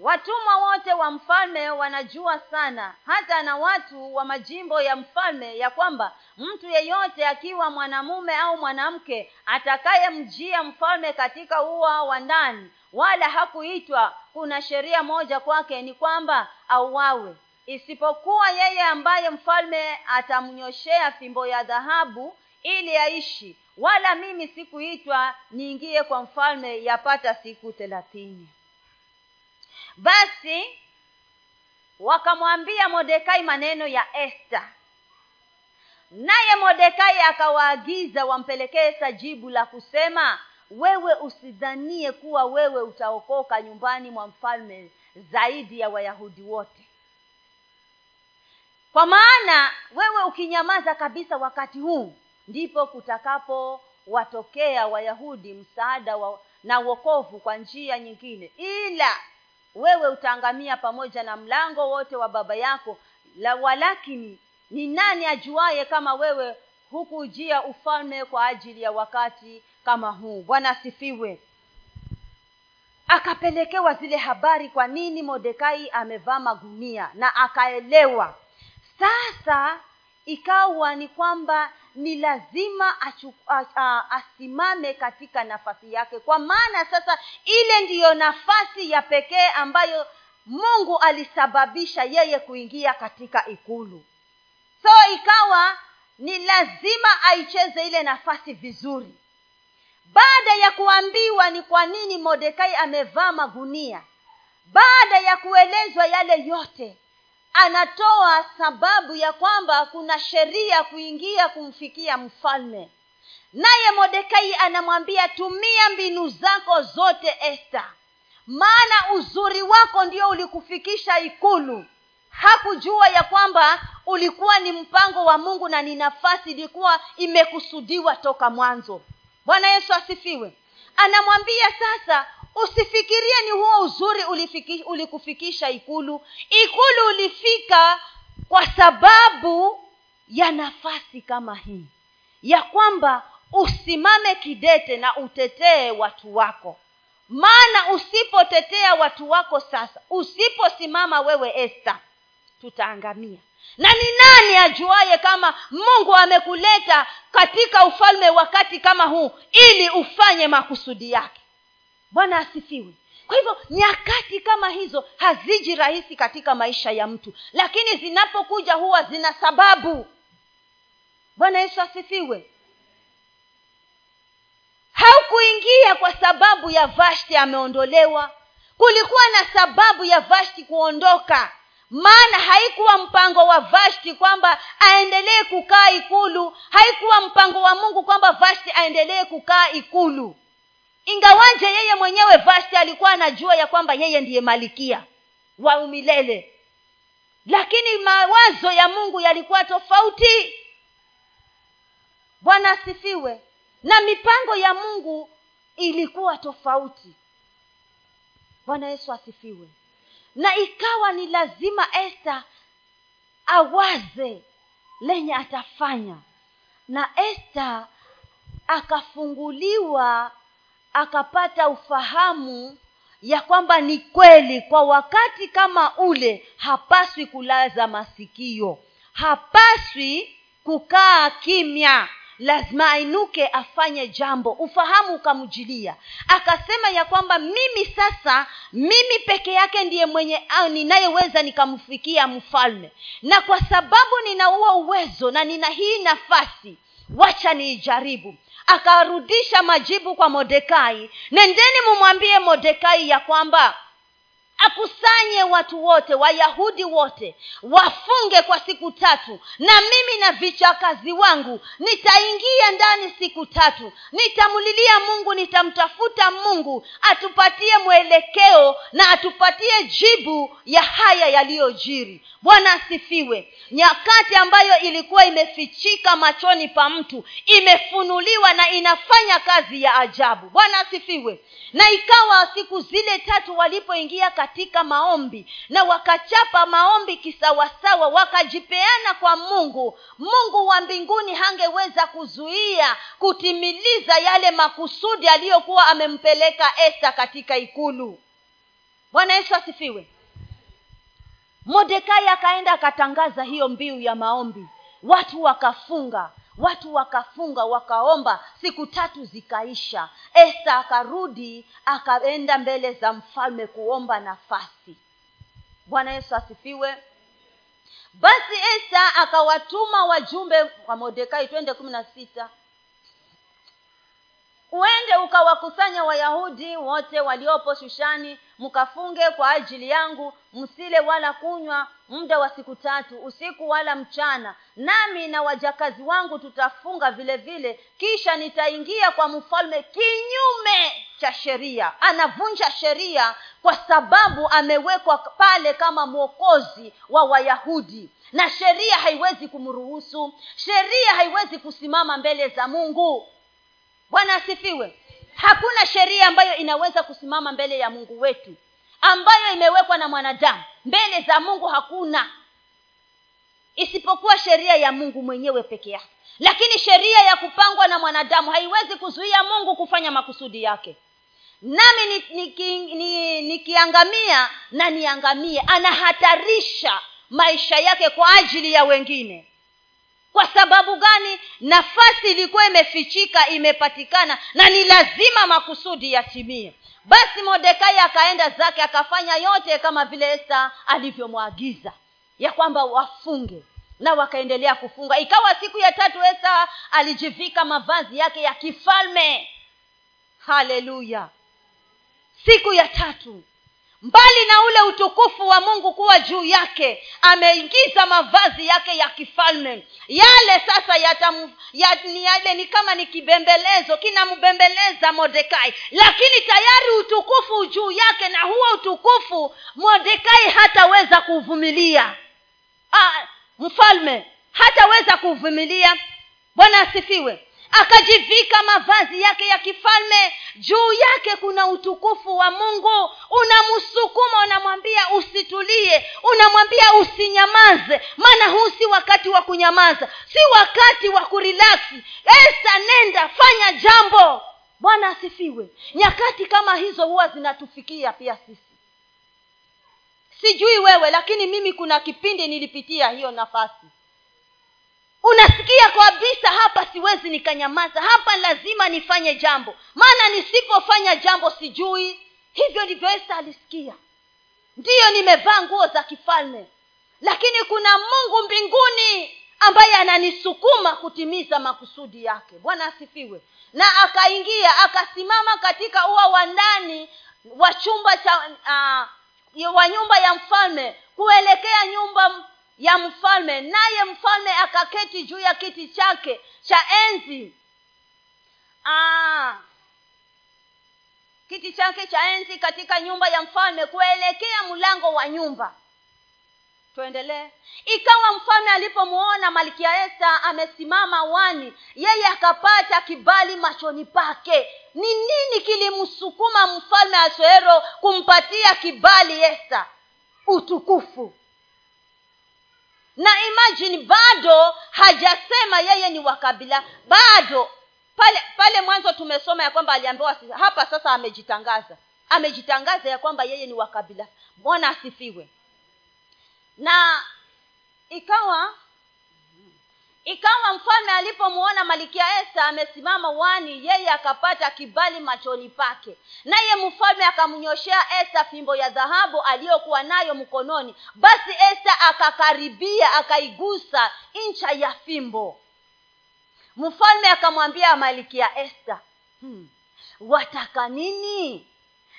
watumwa wote wa mfalme wanajua sana hata na watu wa majimbo ya mfalme ya kwamba mtu yeyote akiwa mwanamume au mwanamke atakayemjia mfalme katika ua wa ndani wala hakuitwa. Kuna sheria moja kwake ni kwamba auawe. Isipokuwa yeye ambaye mfalme atamnyoshea fimbo ya dhahabu ili aishi. Wala mimi sikuitwa niingie kwa mfalme yapata siku thelathini. Basi wakamwambia modekai maneno ya esta naye modekai akawaagiza wampelekee sajibu jibu la kusema wewe usidhanie kuwa wewe utaokoka nyumbani mwa mfalme zaidi ya wayahudi wote. Kwa maana wewe ukinyamaza kabisa wakati huu ndipo kutakapowatokea wayahudi msaada wa, na uokovu kwa njia nyingine. Ila wewe utaangamia pamoja na mlango wote wa baba yako la walakini ni nani ajuaye kama wewe hukujia ufalme kwa ajili ya wakati kama huu. Bwana asifiwe. Akapelekewa zile habari kwa nini modekai amevaa magunia na akaelewa. Sasa ikawa ni kwamba ni lazima achu, a, a, asimame katika nafasi yake. Kwa maana sasa ile ndiyo nafasi ya pekee ambayo mungu alisababisha yeye kuingia katika ikulu. So ikawa ni lazima aicheze ile nafasi vizuri baada ya kuambiwa ni kwa nini modekai amevaa magunia baada ya kuelezwa yale yote anatoa sababu ya kwamba kuna sheria kuingia kumfikia mfalme. Naye modekai anamwambia tumia mbinu zako zote esta maana uzuri wako ndio ulikufikisha ikulu. Hakujua ya kwamba ulikuwa ni mpango wa mungu na ni nafasi ilikuwa imekusudiwa toka mwanzo bwana yesu asifiwe. Anamwambia sasa usifikirie ni huo uzuri ulifiki, ulikufikisha ikulu. Ikulu ulifika kwa sababu ya nafasi kama hii. Ya kwamba usimame kidete na utetee watu wako. Maana usipotetea watu wako sasa usiposimama wewe esta tutaangamia na ni nani ajuaye kama mungu amekuleta katika ufalme wakati kama huu ili ufanye makusudi yake? Bwana asifiwe. Kwa hivyo nyakati kama hizo haziji rahisi katika maisha ya mtu lakini zinapokuja huwa zina sababu. Bwana yesu asifiwe. Haukuingia kwa sababu ya vashti ameondolewa. Kulikuwa na sababu ya vashti kuondoka maana haikuwa mpango wa vashti kwamba aendelee kukaa ikulu. Haikuwa mpango wa mungu kwamba vashti aendelee kukaa ikulu. Ingawanje yeye mwenyewe vashti alikuwa anajua ya kwamba yeye ndiye malikia wa umilele. Lakini mawazo ya mungu yalikuwa tofauti. Bwana asifiwe. Na mipango ya mungu ilikuwa tofauti. Bwana yesu asifiwe na ikawa ni lazima esta awaze lenye atafanya. Na esta akafunguliwa akapata ufahamu ya kwamba ni kweli kwa wakati kama ule hapaswi kulaza masikio hapaswi kukaa kimya lazima ainuke afanye jambo ufahamu ukamjilia. Akasema ya kwamba mimi sasa mimi peke yake ndiye mwenye ninayeweza nikamfikia mfalme. Na kwa sababu nina huo uwezo na nina hii nafasi wacha niijaribu. Akarudisha majibu kwa modekai nendeni mumwambie modekai ya kwamba akusanye watu wote wayahudi wote wafunge kwa siku tatu. Na mimi na vichakazi wangu nitaingia ndani siku tatu. Nitamulilia mungu nitamtafuta mungu atupatie mwelekeo na atupatie jibu ya haya yaliyojiri. Bwana asifiwe. Nyakati ambayo ilikuwa imefichika machoni pa mtu imefunuliwa na inafanya kazi ya ajabu. Bwana asifiwe. Na ikawa siku zile tatu walipoingia katika maombi na wakachapa maombi kisawasawa wakajipeana kwa mungu. Mungu wa mbinguni hangeweza kuzuia kutimiliza yale makusudi aliyokuwa amempeleka esta katika ikulu. Bwana yesu asifiwe. Modekai akaenda akatangaza hiyo mbiu ya maombi. Watu wakafunga watu wakafunga wakaomba siku tatu zikaisha. Esta akarudi akaenda mbele za mfalme kuomba nafasi. Bwana yesu asifiwe. Basi esta akawatuma wajumbe wa modekai twende kumi na sita uende ukawakusanya wayahudi wote waliopo shushani mkafunge kwa ajili yangu msile wala kunywa muda wa siku tatu usiku wala mchana. Nami na wajakazi wangu tutafunga vile vile kisha nitaingia kwa mfalme kinyume cha sheria. Anavunja sheria kwa sababu amewekwa pale kama mwokozi wa wayahudi. Na sheria haiwezi kumruhusu sheria haiwezi kusimama mbele za mungu bwana asifiwe. Hakuna sheria ambayo inaweza kusimama mbele ya mungu wetu ambayo imewekwa na mwanadamu. Mbele za mungu hakuna. Isipokuwa sheria ya mungu mwenyewe peke yake. Lakini sheria ya kupangwa na mwanadamu haiwezi kuzuia mungu kufanya makusudi yake. Nami nikiangamia ni, ni, ni na niangamie anahatarisha maisha yake kwa ajili ya wengine kwa sababu gani? Nafasi ilikuwa imefichika imepatikana na ni lazima makusudi yatimie. Basi modekai akaenda zake akafanya yote kama vile esta alivyomwagiza ya kwamba wafunge na wakaendelea kufunga. Ikawa siku ya tatu esta alijivika mavazi yake ya kifalme. Haleluya! Siku ya tatu mbali na ule utukufu wa mungu kuwa juu yake ameingiza mavazi yake ya kifalme. Yale sasa yatam, ya, ni yale ni kama ni kibembelezo kinambembeleza mordekai. Lakini tayari utukufu juu yake na huo utukufu mordekai hataweza kuuvumilia. Mfalme hataweza kuuvumilia. Bwana asifiwe akajivika mavazi yake ya kifalme juu yake kuna utukufu wa mungu. Unamsukuma unamwambia usitulie unamwambia usinyamaze. Maana huu si wakati wa kunyamaza si wakati wa kurilaksi esa nenda fanya jambo. Bwana asifiwe. Nyakati kama hizo huwa zinatufikia pia sisi. Sijui wewe lakini mimi kuna kipindi nilipitia hiyo nafasi unasikia kabisa hapa siwezi nikanyamaza hapa lazima nifanye jambo. Maana nisipofanya jambo sijui. Hivyo ndivyo esta alisikia. Ndiyo nimevaa nguo za kifalme. Lakini kuna mungu mbinguni ambaye ananisukuma kutimiza makusudi yake. Bwana asifiwe. Na akaingia akasimama katika ua wa ndani wa chumba cha uh, wa nyumba ya mfalme kuelekea nyumba ya mfalme naye mfalme akaketi juu ya kiti chake cha enzi. Aa, kiti chake cha enzi katika nyumba ya mfalme kuelekea mlango wa nyumba. Tuendelee. Ikawa mfalme alipomuona malkia esta amesimama wani yeye akapata kibali machoni pake. Ni nini kilimsukuma mfalme asoero kumpatia kibali esta? Utukufu na imagine bado hajasema yeye ni wa kabila. Bado. Pale pale mwanzo tumesoma ya kwamba aliambiwa hapa sasa amejitangaza. Amejitangaza ya kwamba yeye ni wa kabila. Bwana asifiwe? Na ikawa ikawa mfalme alipomwona malikia esta amesimama wani yeye akapata kibali machoni pake. Naye mfalme akamnyoshea esta fimbo ya dhahabu aliyokuwa nayo mkononi. Basi esta akakaribia akaigusa ncha ya fimbo. Mfalme akamwambia malikia esta hmm, wataka nini?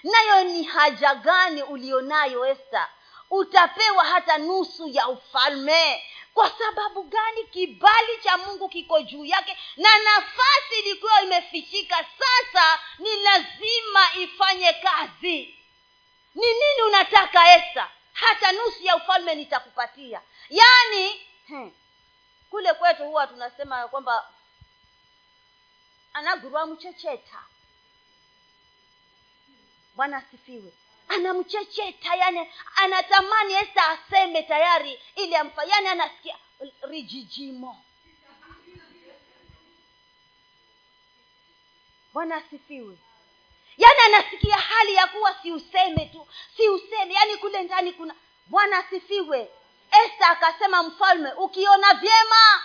Nayo ni haja gani ulionayo esta? Utapewa hata nusu ya ufalme kwa sababu gani kibali cha mungu kiko juu yake? Na nafasi ilikuwa imefichika sasa ni lazima ifanye kazi. Ni nini unataka esta? Hata nusu ya ufalme nitakupatia. Yaani hmm, kule kwetu huwa tunasema kwamba anagurwa mchecheta. Bwana asifiwe anamchecheta yani anatamani esta aseme tayari ili amfa yani anasikia rijijimo. Bwana asifiwe. Yaani anasikia hali ya kuwa siuseme tu siuseme yani kule ndani kuna bwana asifiwe. Esta akasema mfalme ukiona vyema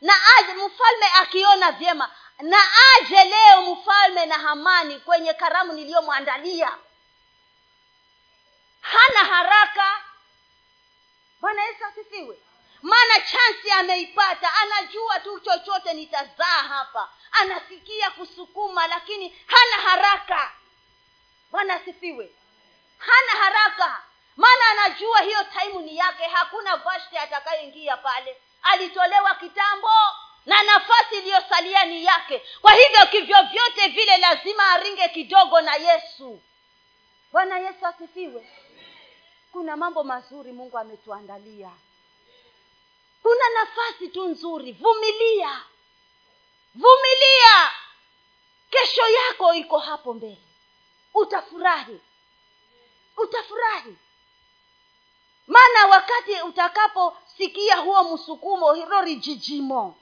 na aje mfalme akiona vyema na aje leo mfalme na hamani kwenye karamu niliyomwandalia hana haraka. Bwana yesu asifiwe. Maana chansi ameipata. Anajua tu chochote nitazaa hapa. Anasikia kusukuma lakini hana haraka. Bwana asifiwe. Hana haraka. Maana anajua hiyo taimu ni yake. Hakuna vashti atakayeingia pale. Alitolewa kitambo na nafasi iliyosalia ni yake. Kwa hivyo kivyovyote vile lazima aringe kidogo na yesu. Bwana yesu asifiwe kuna mambo mazuri mungu ametuandalia. Kuna nafasi tu nzuri. Vumilia. Vumilia. Kesho yako iko hapo mbele. Utafurahi. Utafurahi. Maana wakati utakaposikia huo msukumo hilo rijijimo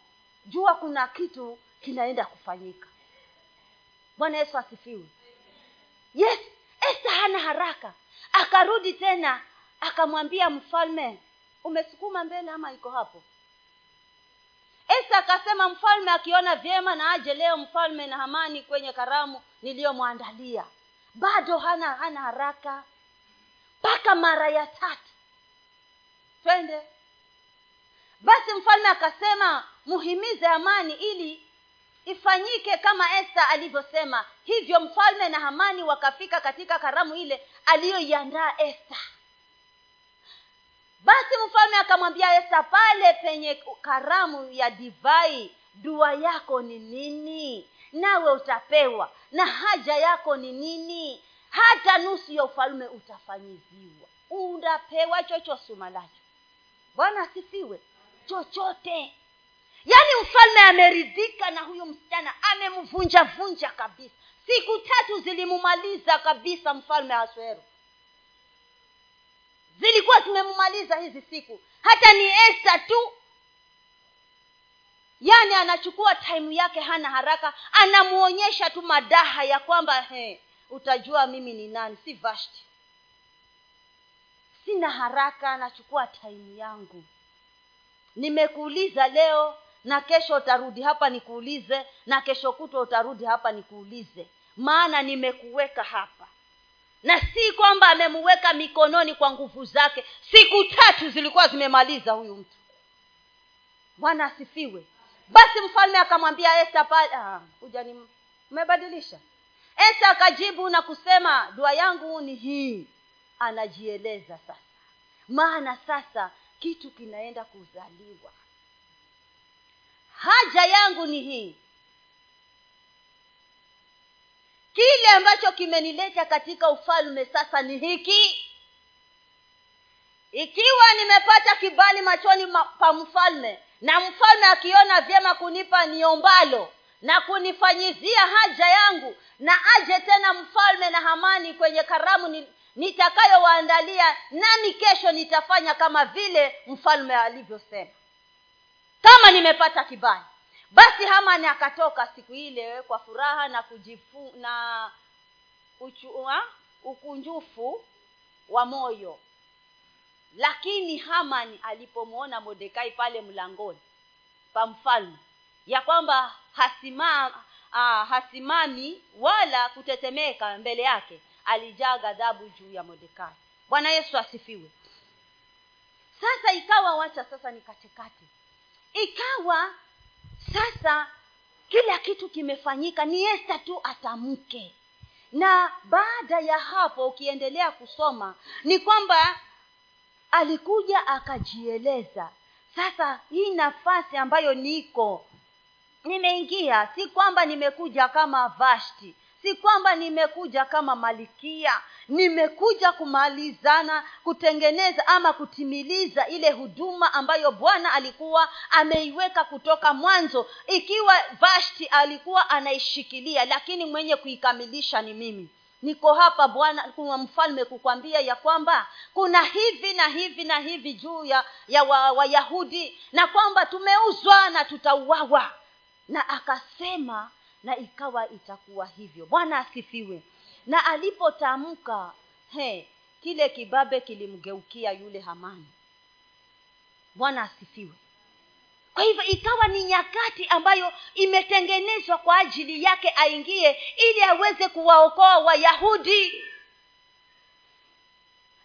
jua kuna kitu kinaenda kufanyika. Bwana yesu asifiwe. Yes esta hana haraka akarudi tena akamwambia mfalme umesukuma mbele ama iko hapo? Esta akasema mfalme akiona vyema na aje leo mfalme na hamani kwenye karamu niliyomwandalia. Bado hana hana haraka mpaka mara ya tatu. Twende. Basi mfalme akasema muhimize amani ili ifanyike kama esta alivyosema. Hivyo mfalme na hamani wakafika katika karamu ile aliyoiandaa esta. Basi mfalme akamwambia esta pale penye karamu ya divai dua yako ni nini? Nawe utapewa na haja yako ni nini? Hata nusu ya ufalme utafanyiziwa. Unapewa chochote umalacho bwana asifiwe. Chochote. Yaani mfalme ameridhika na huyu msichana amemvunjavunja kabisa siku tatu zilimumaliza kabisa mfalme aswero zilikuwa zimemumaliza hizi siku. Hata ni esta tu. Yaani anachukua taimu yake hana haraka anamuonyesha tu madaha ya kwamba he utajua mimi ni nani si vashti. Sina haraka anachukua taimu yangu. Nimekuuliza leo na kesho utarudi hapa nikuulize na kesho kutwa utarudi hapa nikuulize maana nimekuweka hapa. Na si kwamba amemuweka mikononi kwa nguvu zake. Siku tatu zilikuwa zimemaliza huyu mtu. Bwana asifiwe. Basi mfalme akamwambia esta pale kuja ni mmebadilisha. Esta akajibu na kusema dua yangu ni hii. Anajieleza sasa. Maana sasa kitu kinaenda kuzaliwa. Haja yangu ni hii kile ambacho kimenileta katika ufalme sasa ni hiki. Ikiwa nimepata kibali machoni ma, pa mfalme na mfalme akiona vyema kunipa niombalo na kunifanyizia haja yangu na aje tena mfalme na hamani kwenye karamu ni, nitakayowaandalia nami kesho nitafanya kama vile mfalme alivyosema. Kama nimepata kibali basi hamani akatoka siku ile kwa furaha na kujifu na uchua, ukunjufu wa moyo. Lakini hamani alipomwona modekai pale mlangoni pa mfalme ya kwamba hasima, ah, hasimami wala kutetemeka mbele yake alijaa ghadhabu juu ya modekai bwana yesu asifiwe. Sasa ikawa wacha sasa ni katikati. Ikawa sasa kila kitu kimefanyika ni esta tu atamke. Na baada ya hapo ukiendelea kusoma ni kwamba alikuja akajieleza. Sasa hii nafasi ambayo niko nimeingia si kwamba nimekuja kama vashti si kwamba nimekuja kama malikia nimekuja kumalizana kutengeneza ama kutimiliza ile huduma ambayo bwana alikuwa ameiweka kutoka mwanzo. Ikiwa vashti alikuwa anaishikilia lakini mwenye kuikamilisha ni mimi. Niko hapa bwana kuwa mfalme kukwambia ya kwamba kuna hivi na hivi na hivi juu ya ya wayahudi wa na kwamba tumeuzwa na tutauawa. Na akasema na ikawa itakuwa hivyo. Bwana asifiwe. Na alipotamka he kile kibabe kilimgeukia yule hamani. Bwana asifiwe. Kwa hivyo ikawa ni nyakati ambayo imetengenezwa kwa ajili yake aingie ili aweze kuwaokoa wayahudi.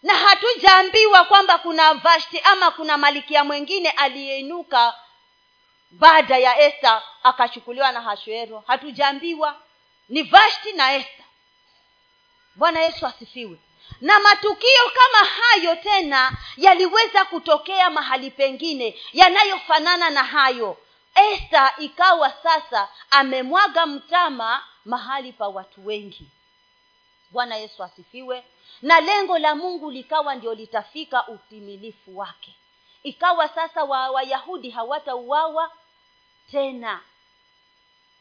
Na hatujaambiwa kwamba kuna vashti ama kuna malikia mwengine aliyeinuka baada ya esta akachukuliwa na hashuero hatujaambiwa ni vashti na esta bwana yesu asifiwe. Na matukio kama hayo tena yaliweza kutokea mahali pengine yanayofanana na hayo. Esta ikawa sasa amemwaga mtama mahali pa watu wengi. Bwana yesu asifiwe. Na lengo la mungu likawa ndio litafika utimilifu wake. Ikawa sasa wayahudi wa hawatauawa tena.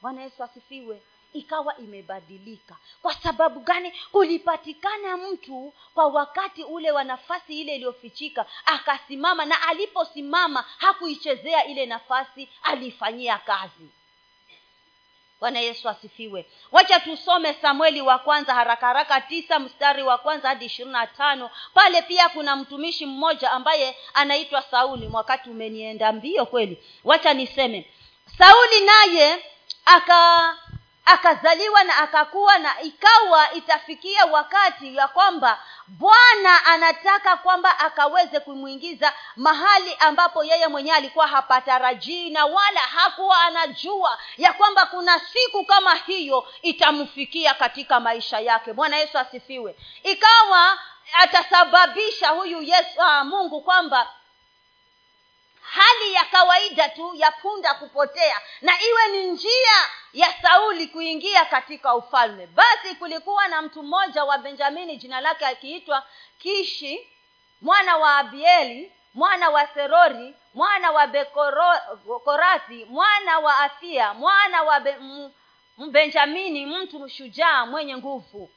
Bwana yesu asifiwe. Ikawa imebadilika. Kwa sababu gani? Kulipatikana mtu kwa wakati ule wa nafasi ile iliyofichika akasimama na aliposimama hakuichezea ile nafasi aliifanyia kazi. Bwana yesu asifiwe. Wacha tusome samueli wa kwanza haraka haraka tisa mstari wa kwanza hadi ishirini na tano. Pale pia kuna mtumishi mmoja ambaye anaitwa sauli. Wakati umenienda mbio kweli. Wacha niseme sauli naye aka akazaliwa na akakuwa na ikawa itafikia wakati ya kwamba bwana anataka kwamba akaweze kumwingiza mahali ambapo yeye mwenyewe alikuwa hapatarajii na wala hakuwa anajua ya kwamba kuna siku kama hiyo itamfikia katika maisha yake. Bwana yesu asifiwe. Ikawa atasababisha huyu yesu ah, mungu kwamba hali ya kawaida tu ya punda kupotea na iwe ni njia ya sauli kuingia katika ufalme. Basi kulikuwa na mtu mmoja wa benjamini jina lake akiitwa kishi mwana wa abieli mwana wa serori mwana wa bekorathi mwana wa afia mwana wa be, m, benjamini mtu shujaa mwenye nguvu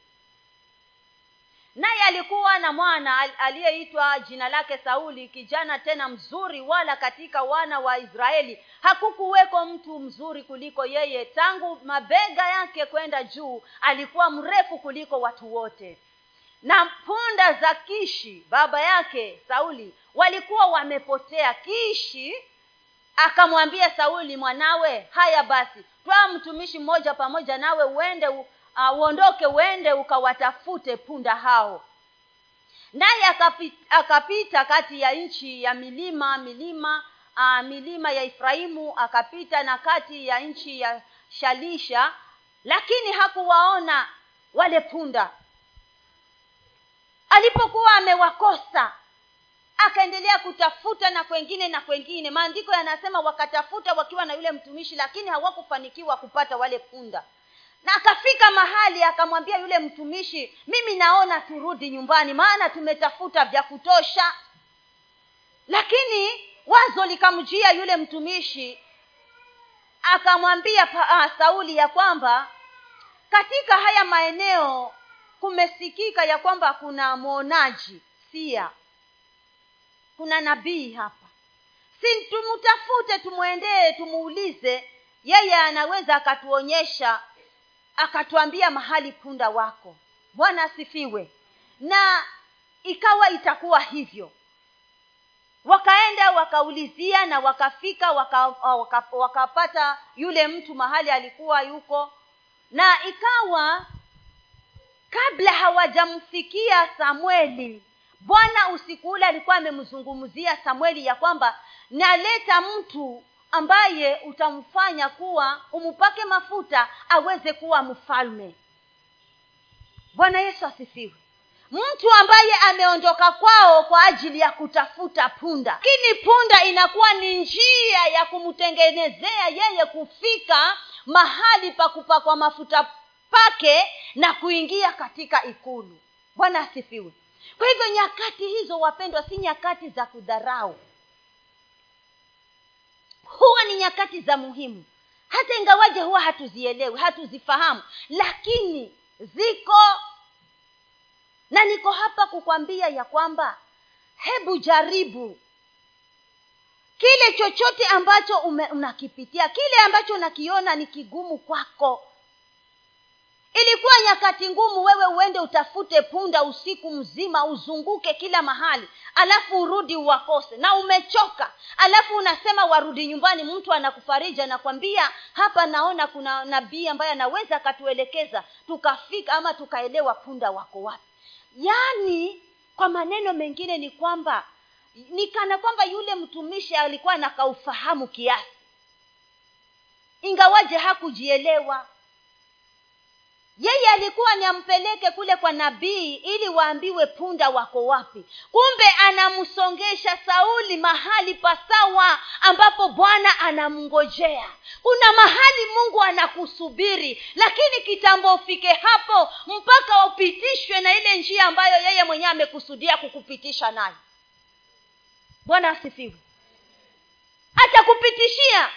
naye alikuwa na mwana aliyeitwa jina lake sauli kijana tena mzuri wala katika wana wa israeli hakukuweko mtu mzuri kuliko yeye. Tangu mabega yake kwenda juu alikuwa mrefu kuliko watu wote. Na punda za kishi baba yake sauli walikuwa wamepotea. Kishi akamwambia sauli mwanawe haya basi twaa mtumishi mmoja pamoja nawe uende u, uh, uondoke uende ukawatafute punda hao. Naye akapita, kati ya nchi ya milima milima uh, milima ya efraimu akapita na kati ya nchi ya shalisha lakini hakuwaona wale punda. Alipokuwa amewakosa akaendelea kutafuta na kwengine na kwengine. Maandiko yanasema wakatafuta wakiwa na yule mtumishi lakini hawakufanikiwa kupata wale punda na akafika mahali akamwambia yule mtumishi mimi naona turudi nyumbani maana tumetafuta vya kutosha. Lakini wazo likamjia yule mtumishi akamwambia uh, sauli ya kwamba katika haya maeneo kumesikika ya kwamba kuna mwonaji sia. Kuna nabii hapa. Si tumtafute tumwendee tumuulize. Yeye anaweza akatuonyesha akatuambia mahali punda wako. Bwana asifiwe. Na ikawa itakuwa hivyo. Wakaenda wakaulizia na wakafika waka, waka, wakapata yule mtu mahali alikuwa yuko. Na ikawa kabla hawajamfikia samueli bwana usiku ule alikuwa amemzungumzia samueli ya kwamba naleta mtu ambaye utamfanya kuwa umpake mafuta aweze kuwa mfalme. Bwana yesu asifiwe. Mtu ambaye ameondoka kwao kwa ajili ya kutafuta punda. Lakini punda inakuwa ni njia ya kumtengenezea yeye kufika mahali pa kupakwa mafuta pake na kuingia katika ikulu. Bwana asifiwe. Kwa hivyo nyakati hizo wapendwa si nyakati za kudharau huwa ni nyakati za muhimu. Hata ingawaje huwa hatuzielewi hatuzifahamu lakini ziko. Na niko hapa kukwambia ya kwamba hebu jaribu. Kile chochote ambacho ume, unakipitia kile ambacho unakiona ni kigumu kwako ilikuwa nyakati ngumu wewe uende utafute punda usiku mzima uzunguke kila mahali alafu urudi uwakose. Na umechoka alafu unasema warudi nyumbani mtu anakufariji anakwambia hapa naona kuna nabii ambaye anaweza akatuelekeza tukafika ama tukaelewa punda wako wapi. Yaani kwa maneno mengine ni kwamba ni kana kwamba yule mtumishi alikuwa nakaufahamu kiasi. Ingawaje hakujielewa yeye alikuwa ni ampeleke kule kwa nabii ili waambiwe punda wako wapi. Kumbe anamsongesha sauli mahali pasawa ambapo bwana anamngojea. Kuna mahali mungu anakusubiri lakini kitambo ufike hapo mpaka upitishwe na ile njia ambayo yeye mwenyewe amekusudia kukupitisha nayo. Bwana asifiwe. Atakupitishia.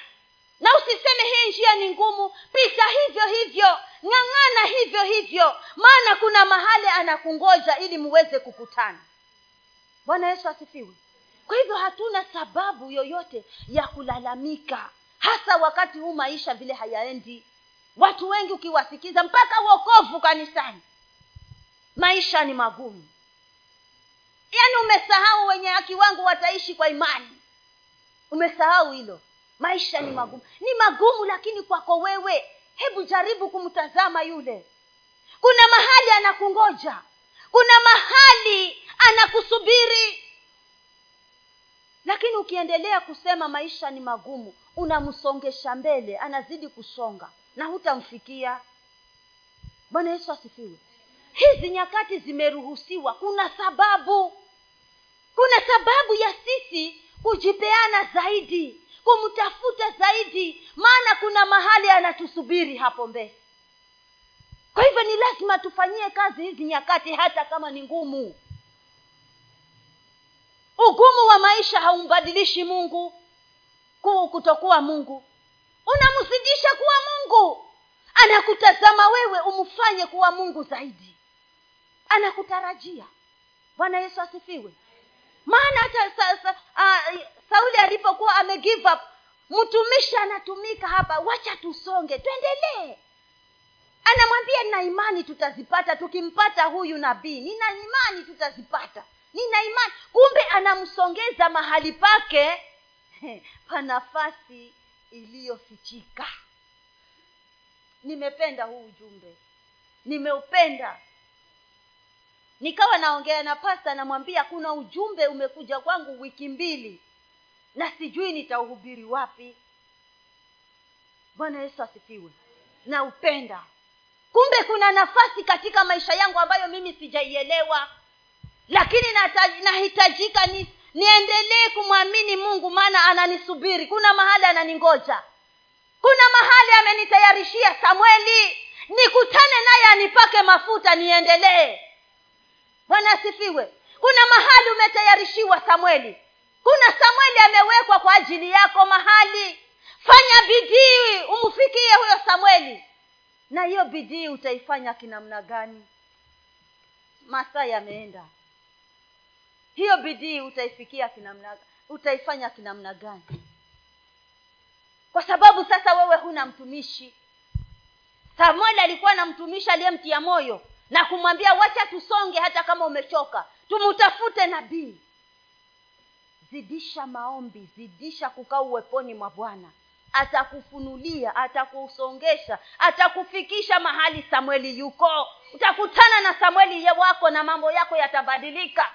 Na usiseme hii njia ni ngumu. Pita hivyo hivyo ng'ang'ana hivyo hivyo maana kuna mahali anakungoja ili muweze kukutana. Bwana yesu asifiwe. Kwa hivyo hatuna sababu yoyote ya kulalamika hasa wakati huu maisha vile hayaendi. Watu wengi ukiwasikiza mpaka uokovu kanisani maisha ni magumu. Yaani umesahau wenye haki wangu wataishi kwa imani. Umesahau hilo maisha ni magumu. Ni magumu lakini kwako wewe hebu jaribu kumtazama yule. Kuna mahali anakungoja. Kuna mahali anakusubiri. Lakini ukiendelea kusema maisha ni magumu unamsongesha mbele anazidi kusonga na hutamfikia. Bwana yesu asifiwe. Hizi nyakati zimeruhusiwa. Kuna sababu. Kuna sababu ya sisi kujipeana zaidi kumtafuta zaidi maana kuna mahali anatusubiri hapo mbele. Kwa hivyo ni lazima tufanyie kazi hizi nyakati hata kama ni ngumu. Ugumu wa maisha haumbadilishi mungu kuu kutokuwa mungu. Unamzidisha kuwa mungu. Anakutazama wewe umfanye kuwa mungu zaidi. Anakutarajia. Bwana yesu asifiwe maana hata sa, sa, uh, sauli alipokuwa ame give up mtumishi anatumika hapa wacha tusonge tuendelee. Anamwambia nina imani tutazipata tukimpata huyu nabii nina imani tutazipata nina imani. Kumbe anamsongeza mahali pake pa nafasi iliyofichika. Nimependa huu ujumbe nimeupenda nikawa naongea na pasta namwambia kuna ujumbe umekuja kwangu wiki mbili na sijui nitauhubiri wapi. Bwana yesu asifiwe. Naupenda. Kumbe kuna nafasi katika maisha yangu ambayo mimi sijaielewa. Lakini nahitajika ni, niendelee kumwamini mungu maana ananisubiri. Kuna mahali ananingoja. Kuna mahali amenitayarishia samweli nikutane naye anipake mafuta niendelee bwana asifiwe. Kuna mahali umetayarishiwa samweli kuna samweli amewekwa kwa ajili yako mahali. Fanya bidii umfikie huyo samweli na hiyo bidii utaifanya kinamna gani? Masaa yameenda. Hiyo bidii utaifikia kinamna utaifanya kinamna gani? Kwa sababu sasa wewe huna mtumishi. Samueli alikuwa na mtumishi aliyemtia moyo na kumwambia wacha tusonge hata kama umechoka. Tumutafute nabii. Zidisha maombi zidisha kukaa uweponi mwa bwana. Atakufunulia atakusongesha atakufikisha mahali samueli yuko. Utakutana na samueli wako na mambo yako yatabadilika.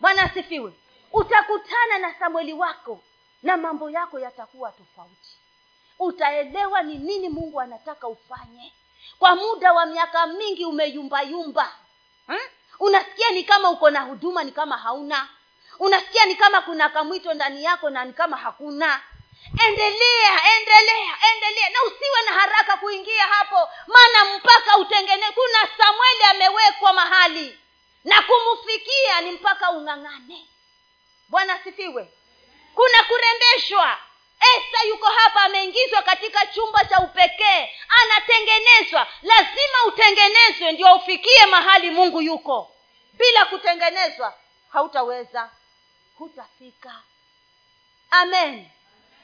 Bwana asifiwe. Utakutana na samueli wako na mambo yako yatakuwa tofauti. Utaelewa ni nini mungu anataka ufanye kwa muda wa miaka mingi umeyumbayumba. Hmm? unasikia ni kama uko na huduma ni kama hauna. Unasikia ni kama kuna kamwito ndani yako na ni kama hakuna. Endelea endelea endelea. Na usiwe na haraka kuingia hapo. Maana mpaka utengene kuna samueli amewekwa mahali. Na kumfikia ni mpaka ung'ang'ane. Bwana asifiwe. Kuna kurembeshwa esta yuko hapa ameingizwa katika chumba cha upekee anatengenezwa. Lazima utengenezwe ndio ufikie mahali mungu yuko. Bila kutengenezwa hautaweza. Hutafika. Amen